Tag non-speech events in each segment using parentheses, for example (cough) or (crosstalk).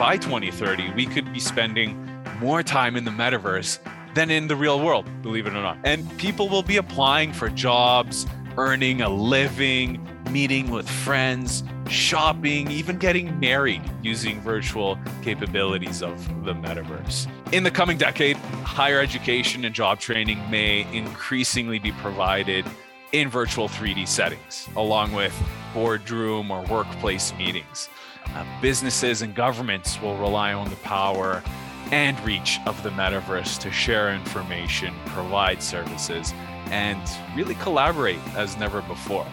by 2030, we could be spending more time in the metaverse than in the real world, believe it or not. And people will be applying for jobs, earning a living, meeting with friends, shopping, even getting married using virtual capabilities of the metaverse. In the coming decade, higher education and job training may increasingly be provided in virtual 3D settings, along with boardroom or workplace meetings. Uh, businesses and governments will rely on the power and reach of the metaverse to share information, provide services, and really collaborate as never before.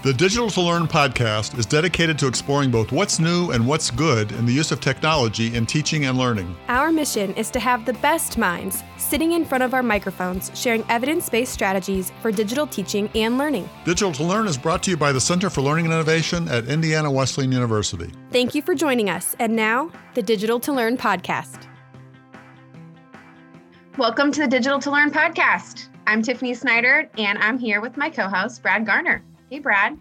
The Digital to Learn podcast is dedicated to exploring both what's new and what's good in the use of technology in teaching and learning. Our mission is to have the best minds sitting in front of our microphones sharing evidence based strategies for digital teaching and learning. Digital to Learn is brought to you by the Center for Learning and Innovation at Indiana Wesleyan University. Thank you for joining us. And now, the Digital to Learn podcast. Welcome to the Digital to Learn podcast. I'm Tiffany Snyder, and I'm here with my co host, Brad Garner. Hey, Brad.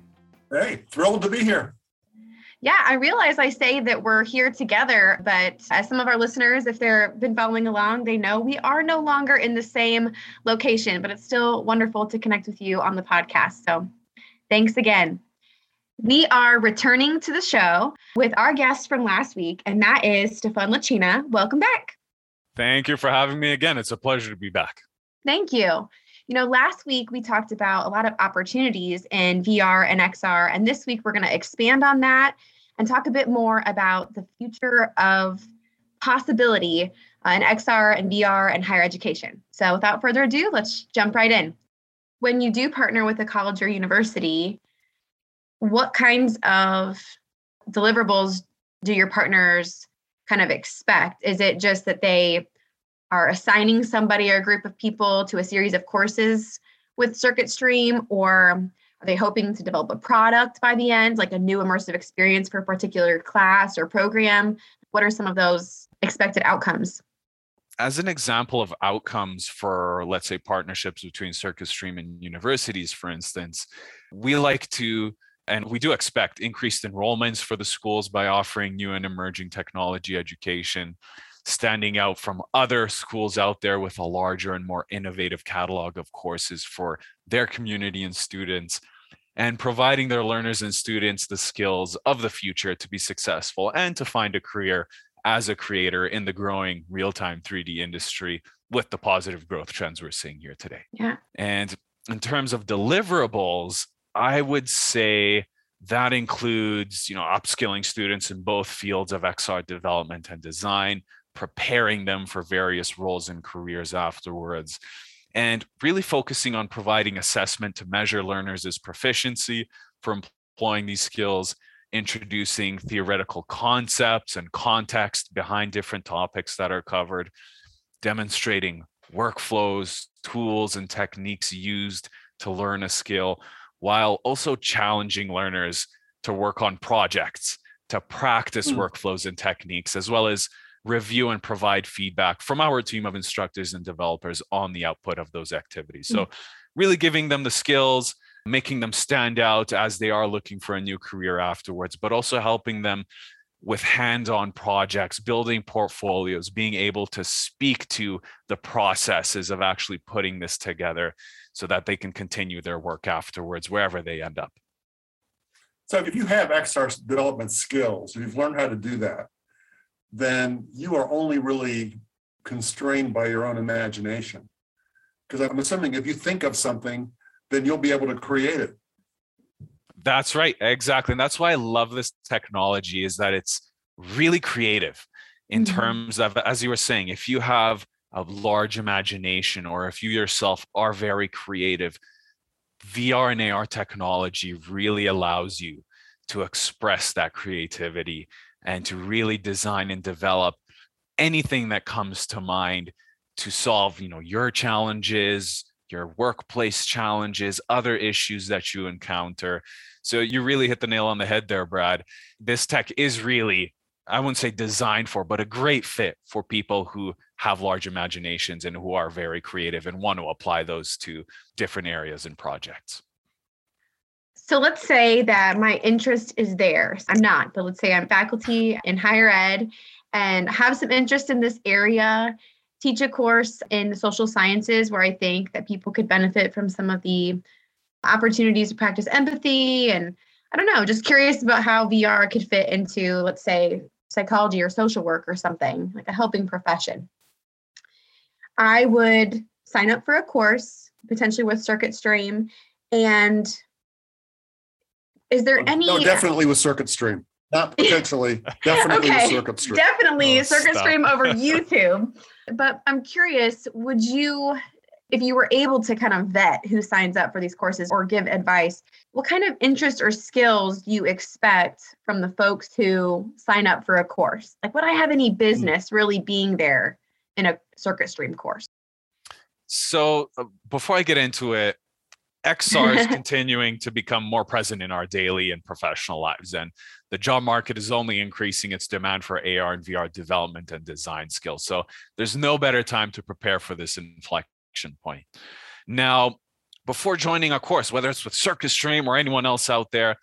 Hey, thrilled to be here. Yeah, I realize I say that we're here together, but as some of our listeners, if they've been following along, they know we are no longer in the same location, but it's still wonderful to connect with you on the podcast. So thanks again. We are returning to the show with our guest from last week, and that is Stéphane Ličina. Welcome back. Thank you for having me again. It's a pleasure to be back. Thank you. You know, last week we talked about a lot of opportunities in VR and XR, and this week we're going to expand on that and talk a bit more about the future of possibility uh, in XR and VR and higher education. So, without further ado, let's jump right in. When you do partner with a college or university, what kinds of deliverables do your partners kind of expect? Is it just that they are assigning somebody or a group of people to a series of courses with Circuit Stream, or are they hoping to develop a product by the end, like a new immersive experience for a particular class or program? What are some of those expected outcomes? As an example of outcomes for, let's say, partnerships between Circuit Stream and universities, for instance, we like to and we do expect increased enrollments for the schools by offering new and emerging technology education standing out from other schools out there with a larger and more innovative catalog of courses for their community and students and providing their learners and students the skills of the future to be successful and to find a career as a creator in the growing real-time 3D industry with the positive growth trends we're seeing here today. Yeah. And in terms of deliverables, I would say that includes, you know, upskilling students in both fields of XR development and design, preparing them for various roles and careers afterwards, and really focusing on providing assessment to measure learners' proficiency for employing these skills, introducing theoretical concepts and context behind different topics that are covered, demonstrating workflows, tools, and techniques used to learn a skill, while also challenging learners to work on projects, to practice mm. workflows and techniques, as well as review and provide feedback from our team of instructors and developers on the output of those activities. So, mm. really giving them the skills, making them stand out as they are looking for a new career afterwards, but also helping them with hands on projects, building portfolios, being able to speak to the processes of actually putting this together so that they can continue their work afterwards, wherever they end up. So, if you have XR development skills, if you've learned how to do that, then you are only really constrained by your own imagination. Because I'm assuming if you think of something, then you'll be able to create it. That's right. Exactly. And that's why I love this technology is that it's really creative in mm-hmm. terms of, as you were saying, if you have a large imagination or if you yourself are very creative, VR and AR technology really allows you to express that creativity and to really design and develop anything that comes to mind to solve you know your challenges your workplace challenges other issues that you encounter. So you really hit the nail on the head there brad. This tech is really i wouldn't say designed for but a great fit for people who have large imaginations and who are very creative and want to apply those to different areas and projects So let's say that my interest is there. I'm not, but let's say I'm faculty in higher ed and have some interest in this area, teach a course in the social sciences where I think that people could benefit from some of the opportunities to practice empathy and I don't know, just curious about how VR could fit into, let's say, psychology or social work or something, like a helping profession. I would sign up for a course, potentially with Circuit Stream. And is there any? No, definitely with Circuit Stream. Not (laughs) potentially, definitely Okay, with Circuit Stream. Definitely Oh, Circuit stop. Stream over (laughs) YouTube. But I'm curious, would you, if you were able to kind of vet who signs up for these courses or give advice, what kind of interest or skills do you expect from the folks who sign up for a course? Like, would I have any business really being there in a Circuit Stream course? So uh, before I get into it, XR is (laughs) continuing to become more present in our daily and professional lives. And the job market is only increasing its demand for AR and VR development and design skills. So there's no better time to prepare for this inflection point. Now, before joining a course, whether it's with Circuit Stream or anyone else out there,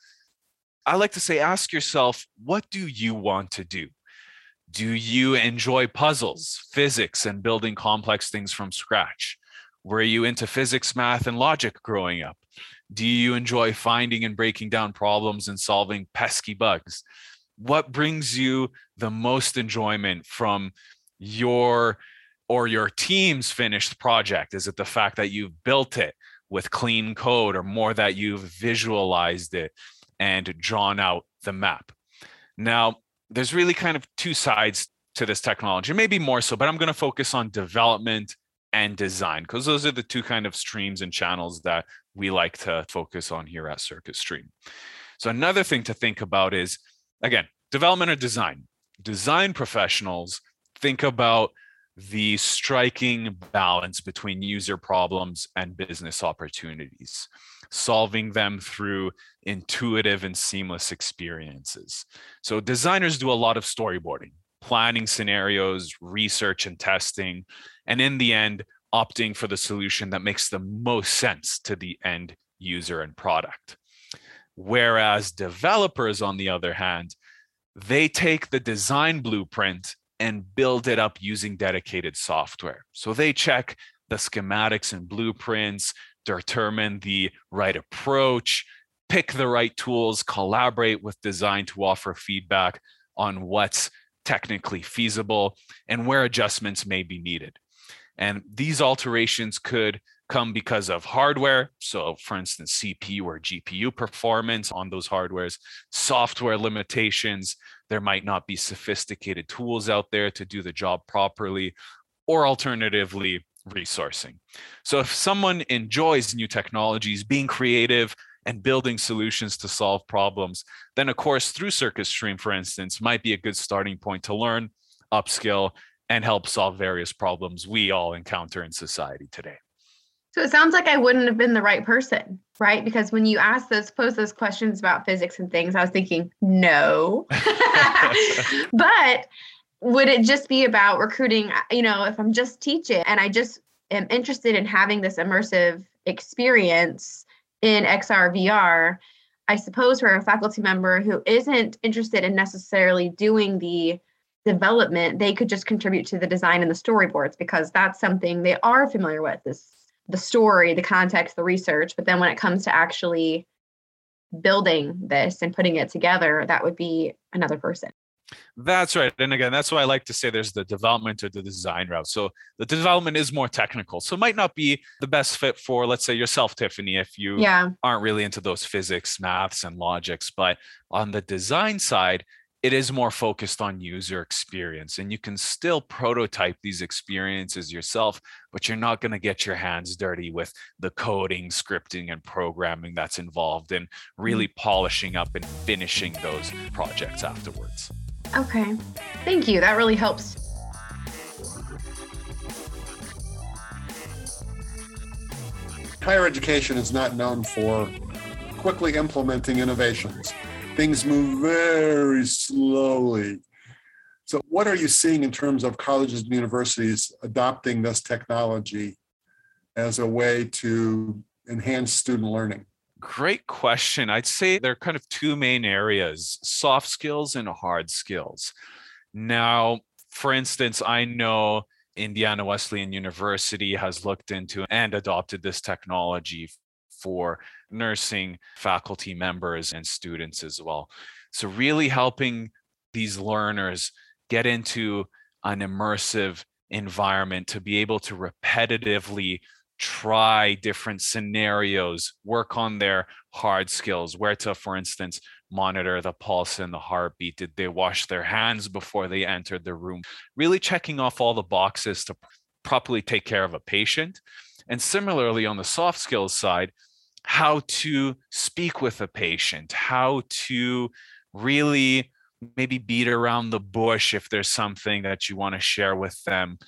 I like to say ask yourself, what do you want to do? Do you enjoy puzzles, physics, and building complex things from scratch? Were you into physics, math, and logic growing up? Do you enjoy finding and breaking down problems and solving pesky bugs? What brings you the most enjoyment from your or your team's finished project? Is it the fact that you've built it with clean code or more that you've visualized it and drawn out the map? Now, there's really kind of two sides to this technology, maybe more so, but I'm going to focus on development and design because those are the two kind of streams and channels that we like to focus on here at Circuit Stream. So another thing to think about is again, development or design. Design professionals think about the striking balance between user problems and business opportunities, solving them through intuitive and seamless experiences. So designers do a lot of storyboarding, planning scenarios, research and testing, and in the end, opting for the solution that makes the most sense to the end user and product. Whereas developers, on the other hand, they take the design blueprint and build it up using dedicated software. So they check the schematics and blueprints, determine the right approach, pick the right tools, collaborate with design to offer feedback on what's technically feasible and where adjustments may be needed. And these alterations could come because of hardware. So, for instance, CPU or GPU performance on those hardwares, software limitations. There might not be sophisticated tools out there to do the job properly, or alternatively, resourcing. So, if someone enjoys new technologies, being creative, and building solutions to solve problems, then a course through Circuit Stream, for instance, might be a good starting point to learn, upskill, and help solve various problems we all encounter in society today. So it sounds like I wouldn't have been the right person, right? Because when you asked those, pose those questions about physics and things, I was thinking, no. (laughs) but would it just be about recruiting? You know, if I'm just teaching and I just am interested in having this immersive experience in XR VR, I suppose for a faculty member who isn't interested in necessarily doing the development, they could just contribute to the design and the storyboards because that's something they are familiar with this the story, the context, the research. But then when it comes to actually building this and putting it together, that would be another person. That's right. And again, that's why I like to say there's the development or the design route. So the development is more technical. So it might not be the best fit for, let's say, yourself, Tiffany, if you Yeah. aren't really into those physics, maths, and logics. But on the design side, it is more focused on user experience. And you can still prototype these experiences yourself, but you're not going to get your hands dirty with the coding, scripting, and programming that's involved in really mm. polishing up and finishing those projects afterwards. Okay. Thank you. That really helps. Higher education is not known for quickly implementing innovations. Things move very slowly. So, what are you seeing in terms of colleges and universities adopting this technology as a way to enhance student learning? Great question. I'd say there are kind of two main areas soft skills and hard skills. Now, for instance, I know Indiana Wesleyan University has looked into and adopted this technology for nursing faculty members and students as well. So, really helping these learners get into an immersive environment to be able to repetitively try different scenarios, work on their hard skills, where to, for instance, monitor the pulse and the heartbeat. Did they wash their hands before they entered the room? Really checking off all the boxes to properly take care of a patient. And similarly, on the soft skills side, how to speak with a patient, how to really maybe beat around the bush if there's something that you want to share with them.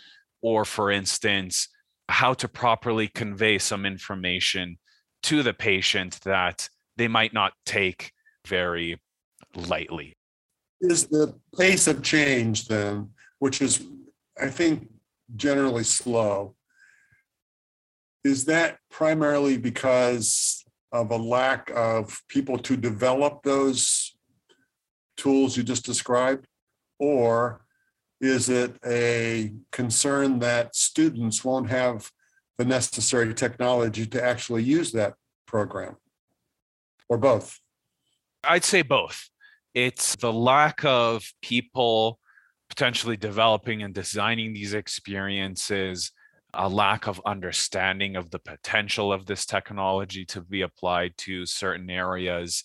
Or, for instance, how to properly convey some information to the patient that they might not take very lightly. Is the pace of change then, which is, I think, generally slow, is that primarily because of a lack of people to develop those tools you just described? Or is it a concern that students won't have the necessary technology to actually use that program? Or both? I'd say both. It's the lack of people potentially developing and designing these experiences, a lack of understanding of the potential of this technology to be applied to certain areas,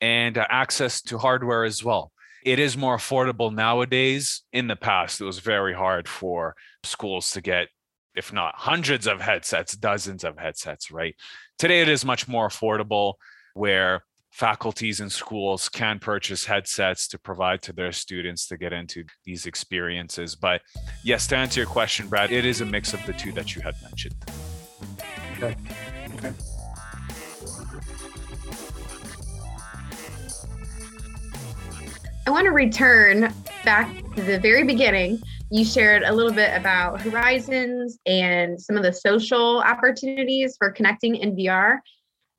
and access to hardware as well it is more affordable nowadays. In the past, it was very hard for schools to get, if not hundreds of headsets, dozens of headsets, right? Today, it is much more affordable where faculties and schools can purchase headsets to provide to their students to get into these experiences. But yes, to answer your question, Brad, it is a mix of the two that you had mentioned. Okay. Okay. I want to return back to the very beginning. You shared a little bit about horizons and some of the social opportunities for connecting in VR.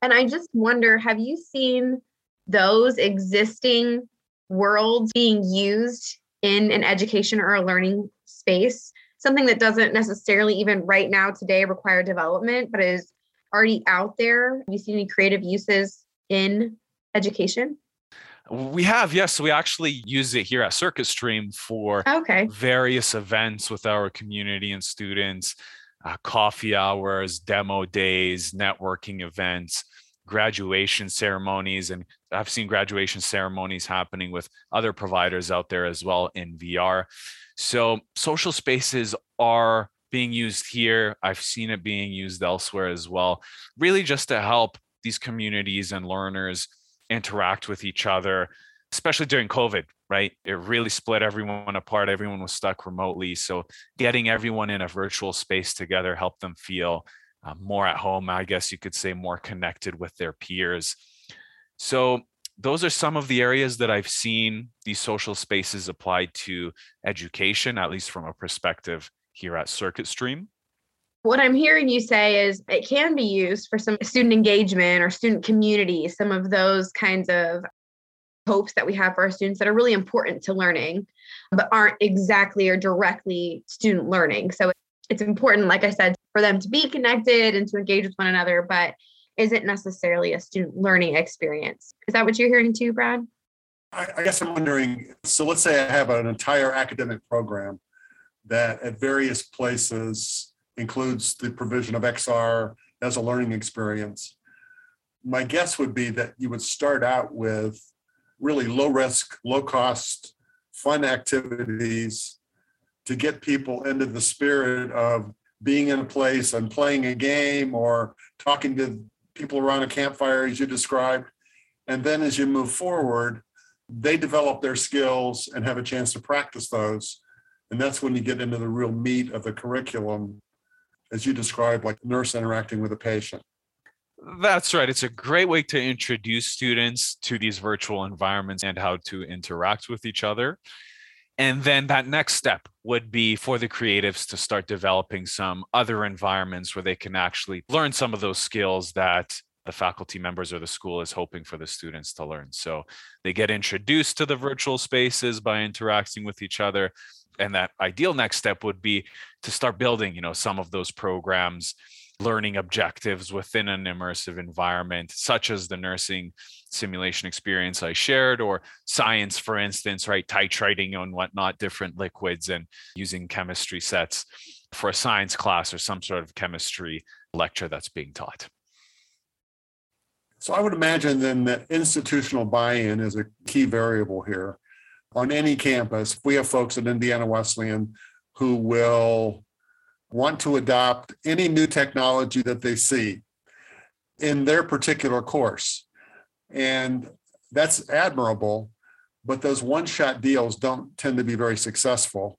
And I just wonder have you seen those existing worlds being used in an education or a learning space? Something that doesn't necessarily, even right now, today, require development, but is already out there. Have you seen any creative uses in education? We have, yes. we actually use it here at Circuit Stream for okay. various events with our community and students, uh, coffee hours, demo days, networking events, graduation ceremonies. And I've seen graduation ceremonies happening with other providers out there as well in VR. So social spaces are being used here. I've seen it being used elsewhere as well, really just to help these communities and learners interact with each other, especially during COVID, right? It really split everyone apart. Everyone was stuck remotely. So getting everyone in a virtual space together helped them feel uh, more at home, I guess you could say, more connected with their peers. So those are some of the areas that I've seen these social spaces applied to education, at least from a perspective here at Circuit Stream what I'm hearing you say is it can be used for some student engagement or student community, some of those kinds of hopes that we have for our students that are really important to learning, but aren't exactly or directly student learning. So it's important, like I said, for them to be connected and to engage with one another, but isn't necessarily a student learning experience. Is that what you're hearing too, Brad? I, guess I'm wondering so let's say I have an entire academic program that at various places includes the provision of XR as a learning experience. My guess would be that you would start out with really low risk, low cost, fun activities to get people into the spirit of being in a place and playing a game or talking to people around a campfire, as you described. And then as you move forward, they develop their skills and have a chance to practice those. And that's when you get into the real meat of the curriculum as you described, like nurse interacting with a patient. That's right. It's a great way to introduce students to these virtual environments and how to interact with each other. And then that next step would be for the creatives to start developing some other environments where they can actually learn some of those skills that the faculty members or the school is hoping for the students to learn. So they get introduced to the virtual spaces by interacting with each other. And that ideal next step would be to start building, you know, some of those programs, learning objectives within an immersive environment, such as the nursing simulation experience I shared, or science, for instance, right? Titrating on whatnot, different liquids and using chemistry sets for a science class or some sort of chemistry lecture that's being taught. So I would imagine then that institutional buy-in is a key variable here. On any campus, we have folks at Indiana Wesleyan who will want to adopt any new technology that they see in their particular course. And that's admirable, but those one-shot deals don't tend to be very successful.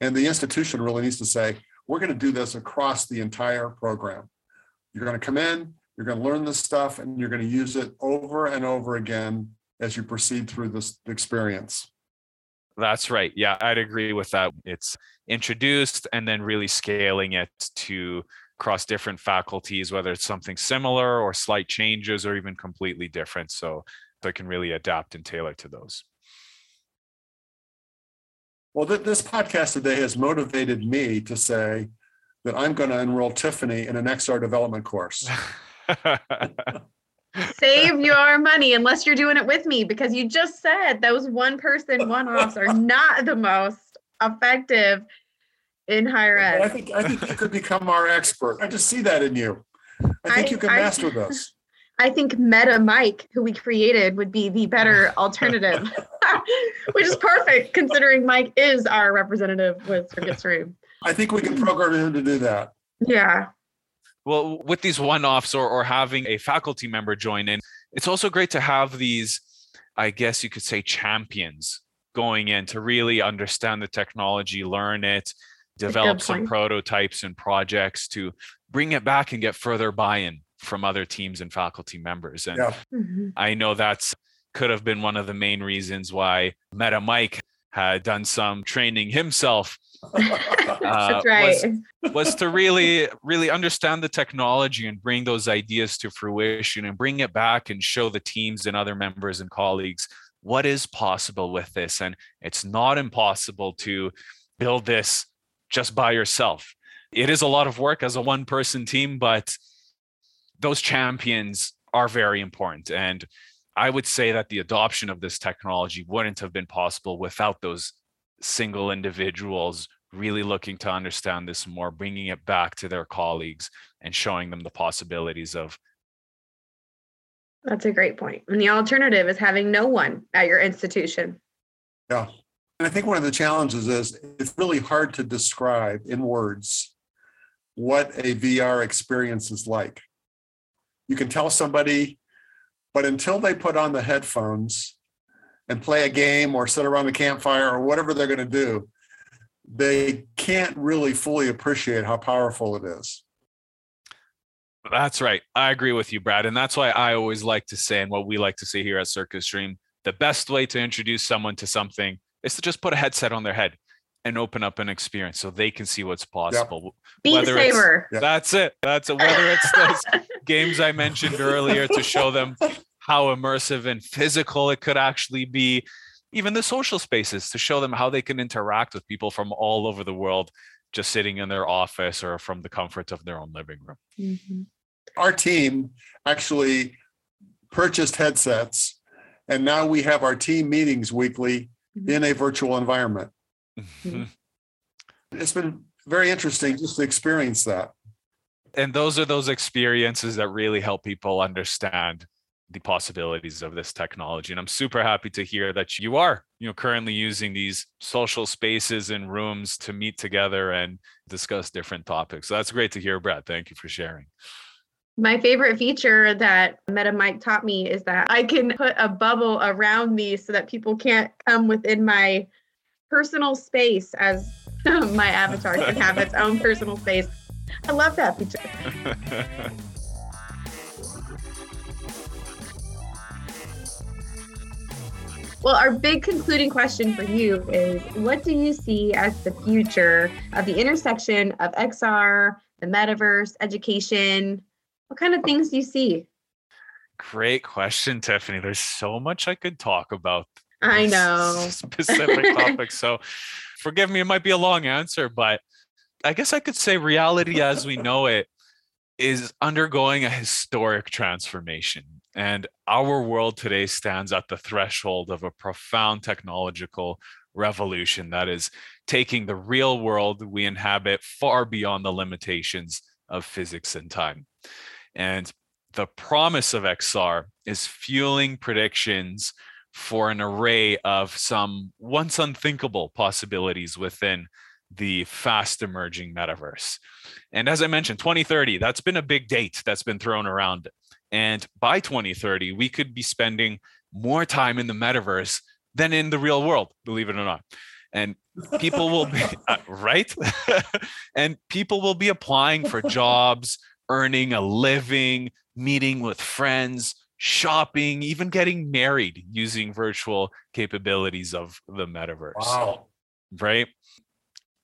And the institution really needs to say, we're going to do this across the entire program. You're going to come in, you're going to learn this stuff and you're going to use it over and over again as you proceed through this experience. That's right. Yeah, I'd agree with that. It's introduced and then really scaling it to across different faculties, whether it's something similar or slight changes or even completely different. So, I can really adapt and tailor to those. Well, th- this podcast today has motivated me to say that I'm going to enroll Tiffany in an XR development course. (laughs) (laughs) Save your money unless you're doing it with me because you just said those one person one offs are not the most effective in higher ed. I think I think you could become our expert. I just see that in you. I think I, you can I, master (laughs) this. I think Meta Mike, who we created, would be the better alternative, (laughs) which is perfect considering Mike is our representative with Circuit Stream. I think we can program him to do that. Yeah. Well, with these one offs or, or having a faculty member join in, it's also great to have these, I guess you could say, champions going in to really understand the technology, learn it, develop some prototypes and projects to bring it back and get further buy in from other teams and faculty members. And yeah. mm-hmm. I know that's could have been one of the main reasons why Meta Mike had done some training himself uh, right. was, (laughs) was to really, really understand the technology and bring those ideas to fruition and bring it back and show the teams and other members and colleagues what is possible with this. And it's not impossible to build this just by yourself. It is a lot of work as a one person team, but those champions are very important. And I would say that the adoption of this technology wouldn't have been possible without those single individuals really looking to understand this more, bringing it back to their colleagues and showing them the possibilities of. That's a great point. And the alternative is having no one at your institution. Yeah. And I think one of the challenges is it's really hard to describe in words what a VR experience is like. You can tell somebody, but until they put on the headphones and play a game or sit around the campfire or whatever they're going to do, they can't really fully appreciate how powerful it is. That's right. I agree with you, Brad. And that's why I always like to say, and what we like to say here at Circuit Stream, the best way to introduce someone to something is to just put a headset on their head and open up an experience so they can see what's possible. Yep. Beat Saber. That's it. That's it. Whether it's those (laughs) games I mentioned earlier to show them how immersive and physical it could actually be even the social spaces to show them how they can interact with people from all over the world just sitting in their office or from the comfort of their own living room mm-hmm. our team actually purchased headsets and now we have our team meetings weekly mm-hmm. in a virtual environment mm-hmm. it's been very interesting just to experience that and those are those experiences that really help people understand the possibilities of this technology. And I'm super happy to hear that you are, you know, currently using these social spaces and rooms to meet together and discuss different topics. So that's great to hear, Brad. Thank you for sharing. My favorite feature that Meta Mike taught me is that I can put a bubble around me so that people can't come within my personal space as (laughs) my avatar can have its own personal space. I love that feature. (laughs) Well, our big concluding question for you is what do you see as the future of the intersection of XR, the metaverse, education? What kind of things do you see? Great question, Tiffany. There's so much I could talk about. I know. (laughs) Specific topics. So forgive me, it might be a long answer, but I guess I could say reality as we know it is undergoing a historic transformation. And our world today stands at the threshold of a profound technological revolution that is taking the real world we inhabit far beyond the limitations of physics and time. And the promise of XR is fueling predictions for an array of some once unthinkable possibilities within the fast emerging metaverse. And as I mentioned, 2030, that's been a big date that's been thrown around. And by 2030, we could be spending more time in the metaverse than in the real world, believe it or not. And people will be, (laughs) uh, right? (laughs) and people will be applying for jobs, earning a living, meeting with friends, shopping, even getting married using virtual capabilities of the metaverse. Wow. Right?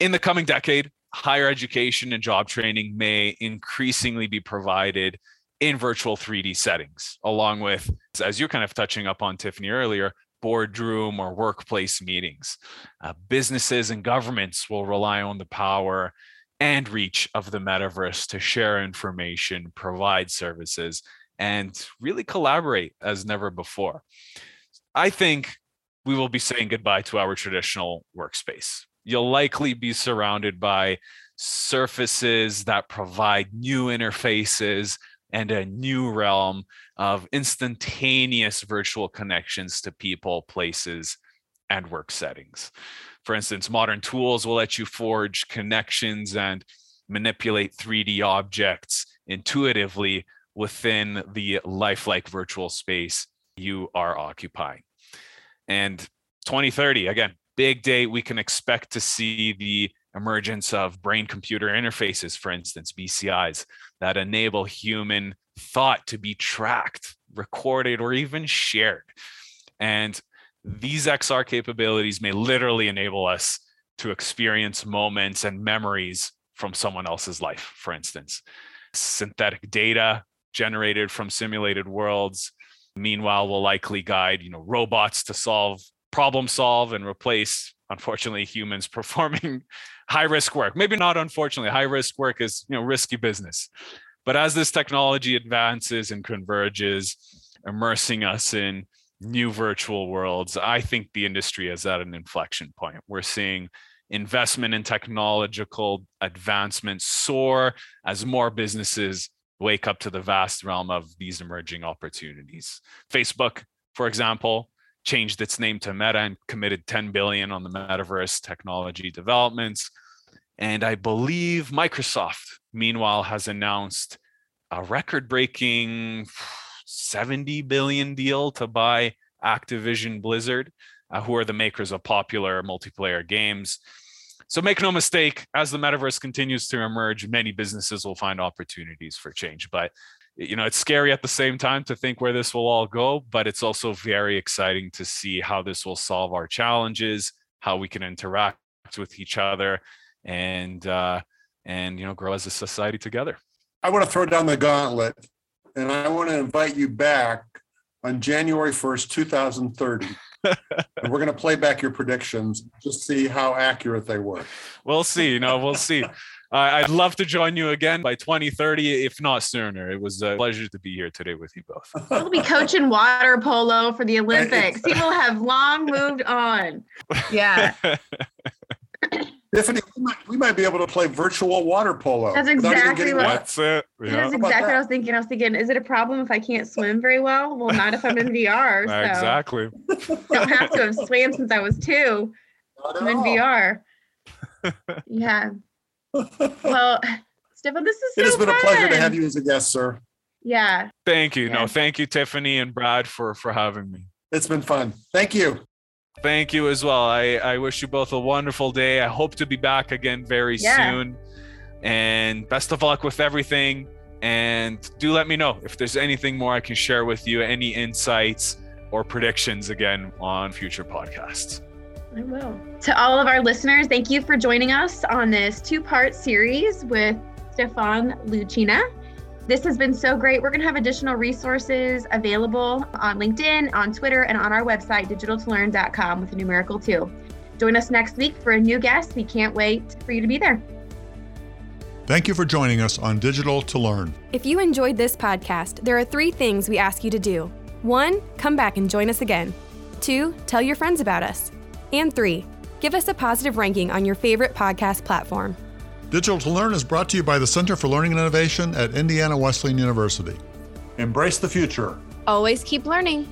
In the coming decade, higher education and job training may increasingly be provided in virtual 3D settings, along with, as you're kind of touching up on, Tiffany, earlier, boardroom or workplace meetings. Uh, businesses and governments will rely on the power and reach of the metaverse to share information, provide services, and really collaborate as never before. I think we will be saying goodbye to our traditional workspace. You'll likely be surrounded by surfaces that provide new interfaces and a new realm of instantaneous virtual connections to people, places, and work settings. For instance, modern tools will let you forge connections and manipulate 3D objects intuitively within the lifelike virtual space you are occupying. And 2030, again, big day, we can expect to see the emergence of brain computer interfaces, for instance, BCIs, that enable human thought to be tracked, recorded, or even shared. And these XR capabilities may literally enable us to experience moments and memories from someone else's life, for instance. Synthetic data generated from simulated worlds, meanwhile, will likely guide you know, robots to solve problem solve and replace unfortunately humans (laughs) performing high risk work. Maybe not unfortunately. High risk work is you know risky business. But as this technology advances and converges immersing us in new virtual worlds i think the industry is at an inflection point. We're seeing investment in technological advancement soar as more businesses wake up to the vast realm of these emerging opportunities. Facebook for example changed its name to Meta and committed 10 billion on the metaverse technology developments. And I believe Microsoft, meanwhile, has announced a record-breaking 70 billion deal to buy Activision Blizzard, uh, who are the makers of popular multiplayer games. So make no mistake, as the metaverse continues to emerge, many businesses will find opportunities for change. But you know it's scary at the same time to think where this will all go but it's also very exciting to see how this will solve our challenges how we can interact with each other and uh and you know grow as a society together I want to throw down the gauntlet and I want to invite you back on January 1st, 2030. (laughs) and we're going to play back your predictions, just see how accurate they were. we'll see you know we'll see I'd love to join you again by 2030, if not sooner. It was a pleasure to be here today with you both. (laughs) He'll be coaching water polo for the Olympics. He will have long moved on. Yeah. (laughs) Tiffany, we might, we might be able to play virtual water polo. That's exactly getting what- wet. That's it. That's exactly what I was thinking. I was thinking, is it a problem if I can't swim very well? Well, not if I'm in VR. So Exactly. (laughs) don't have to have swam since I was two. Not I'm in all. VR. Yeah. Well, Stéphane, this is so It has been a pleasure to have you as a guest, sir. Yeah. Thank you. No, thank you, Tiffany and Brad, for for having me. It's been fun. Thank you. Thank you as well. I, I wish you both a wonderful day. I hope to be back again very Yeah. soon. And best of luck with everything. And do let me know if there's anything more I can share with you, any insights or predictions again on future podcasts. I will. To all of our listeners, thank you for joining us on this two part series with Stéphane Ličina. This has been so great. We're going to have additional resources available on LinkedIn, on Twitter, and on our website, digital2learn.com with a numerical two. Join us next week for a new guest. We can't wait for you to be there. Thank you for joining us on Digital to Learn. If you enjoyed this podcast, there are three things we ask you to do. One, come back and join us again. Two, tell your friends about us. And three, give us a positive ranking on your favorite podcast platform. Digital to Learn is brought to you by the Center for Learning and Innovation at Indiana Wesleyan University. Embrace the future. Always keep learning.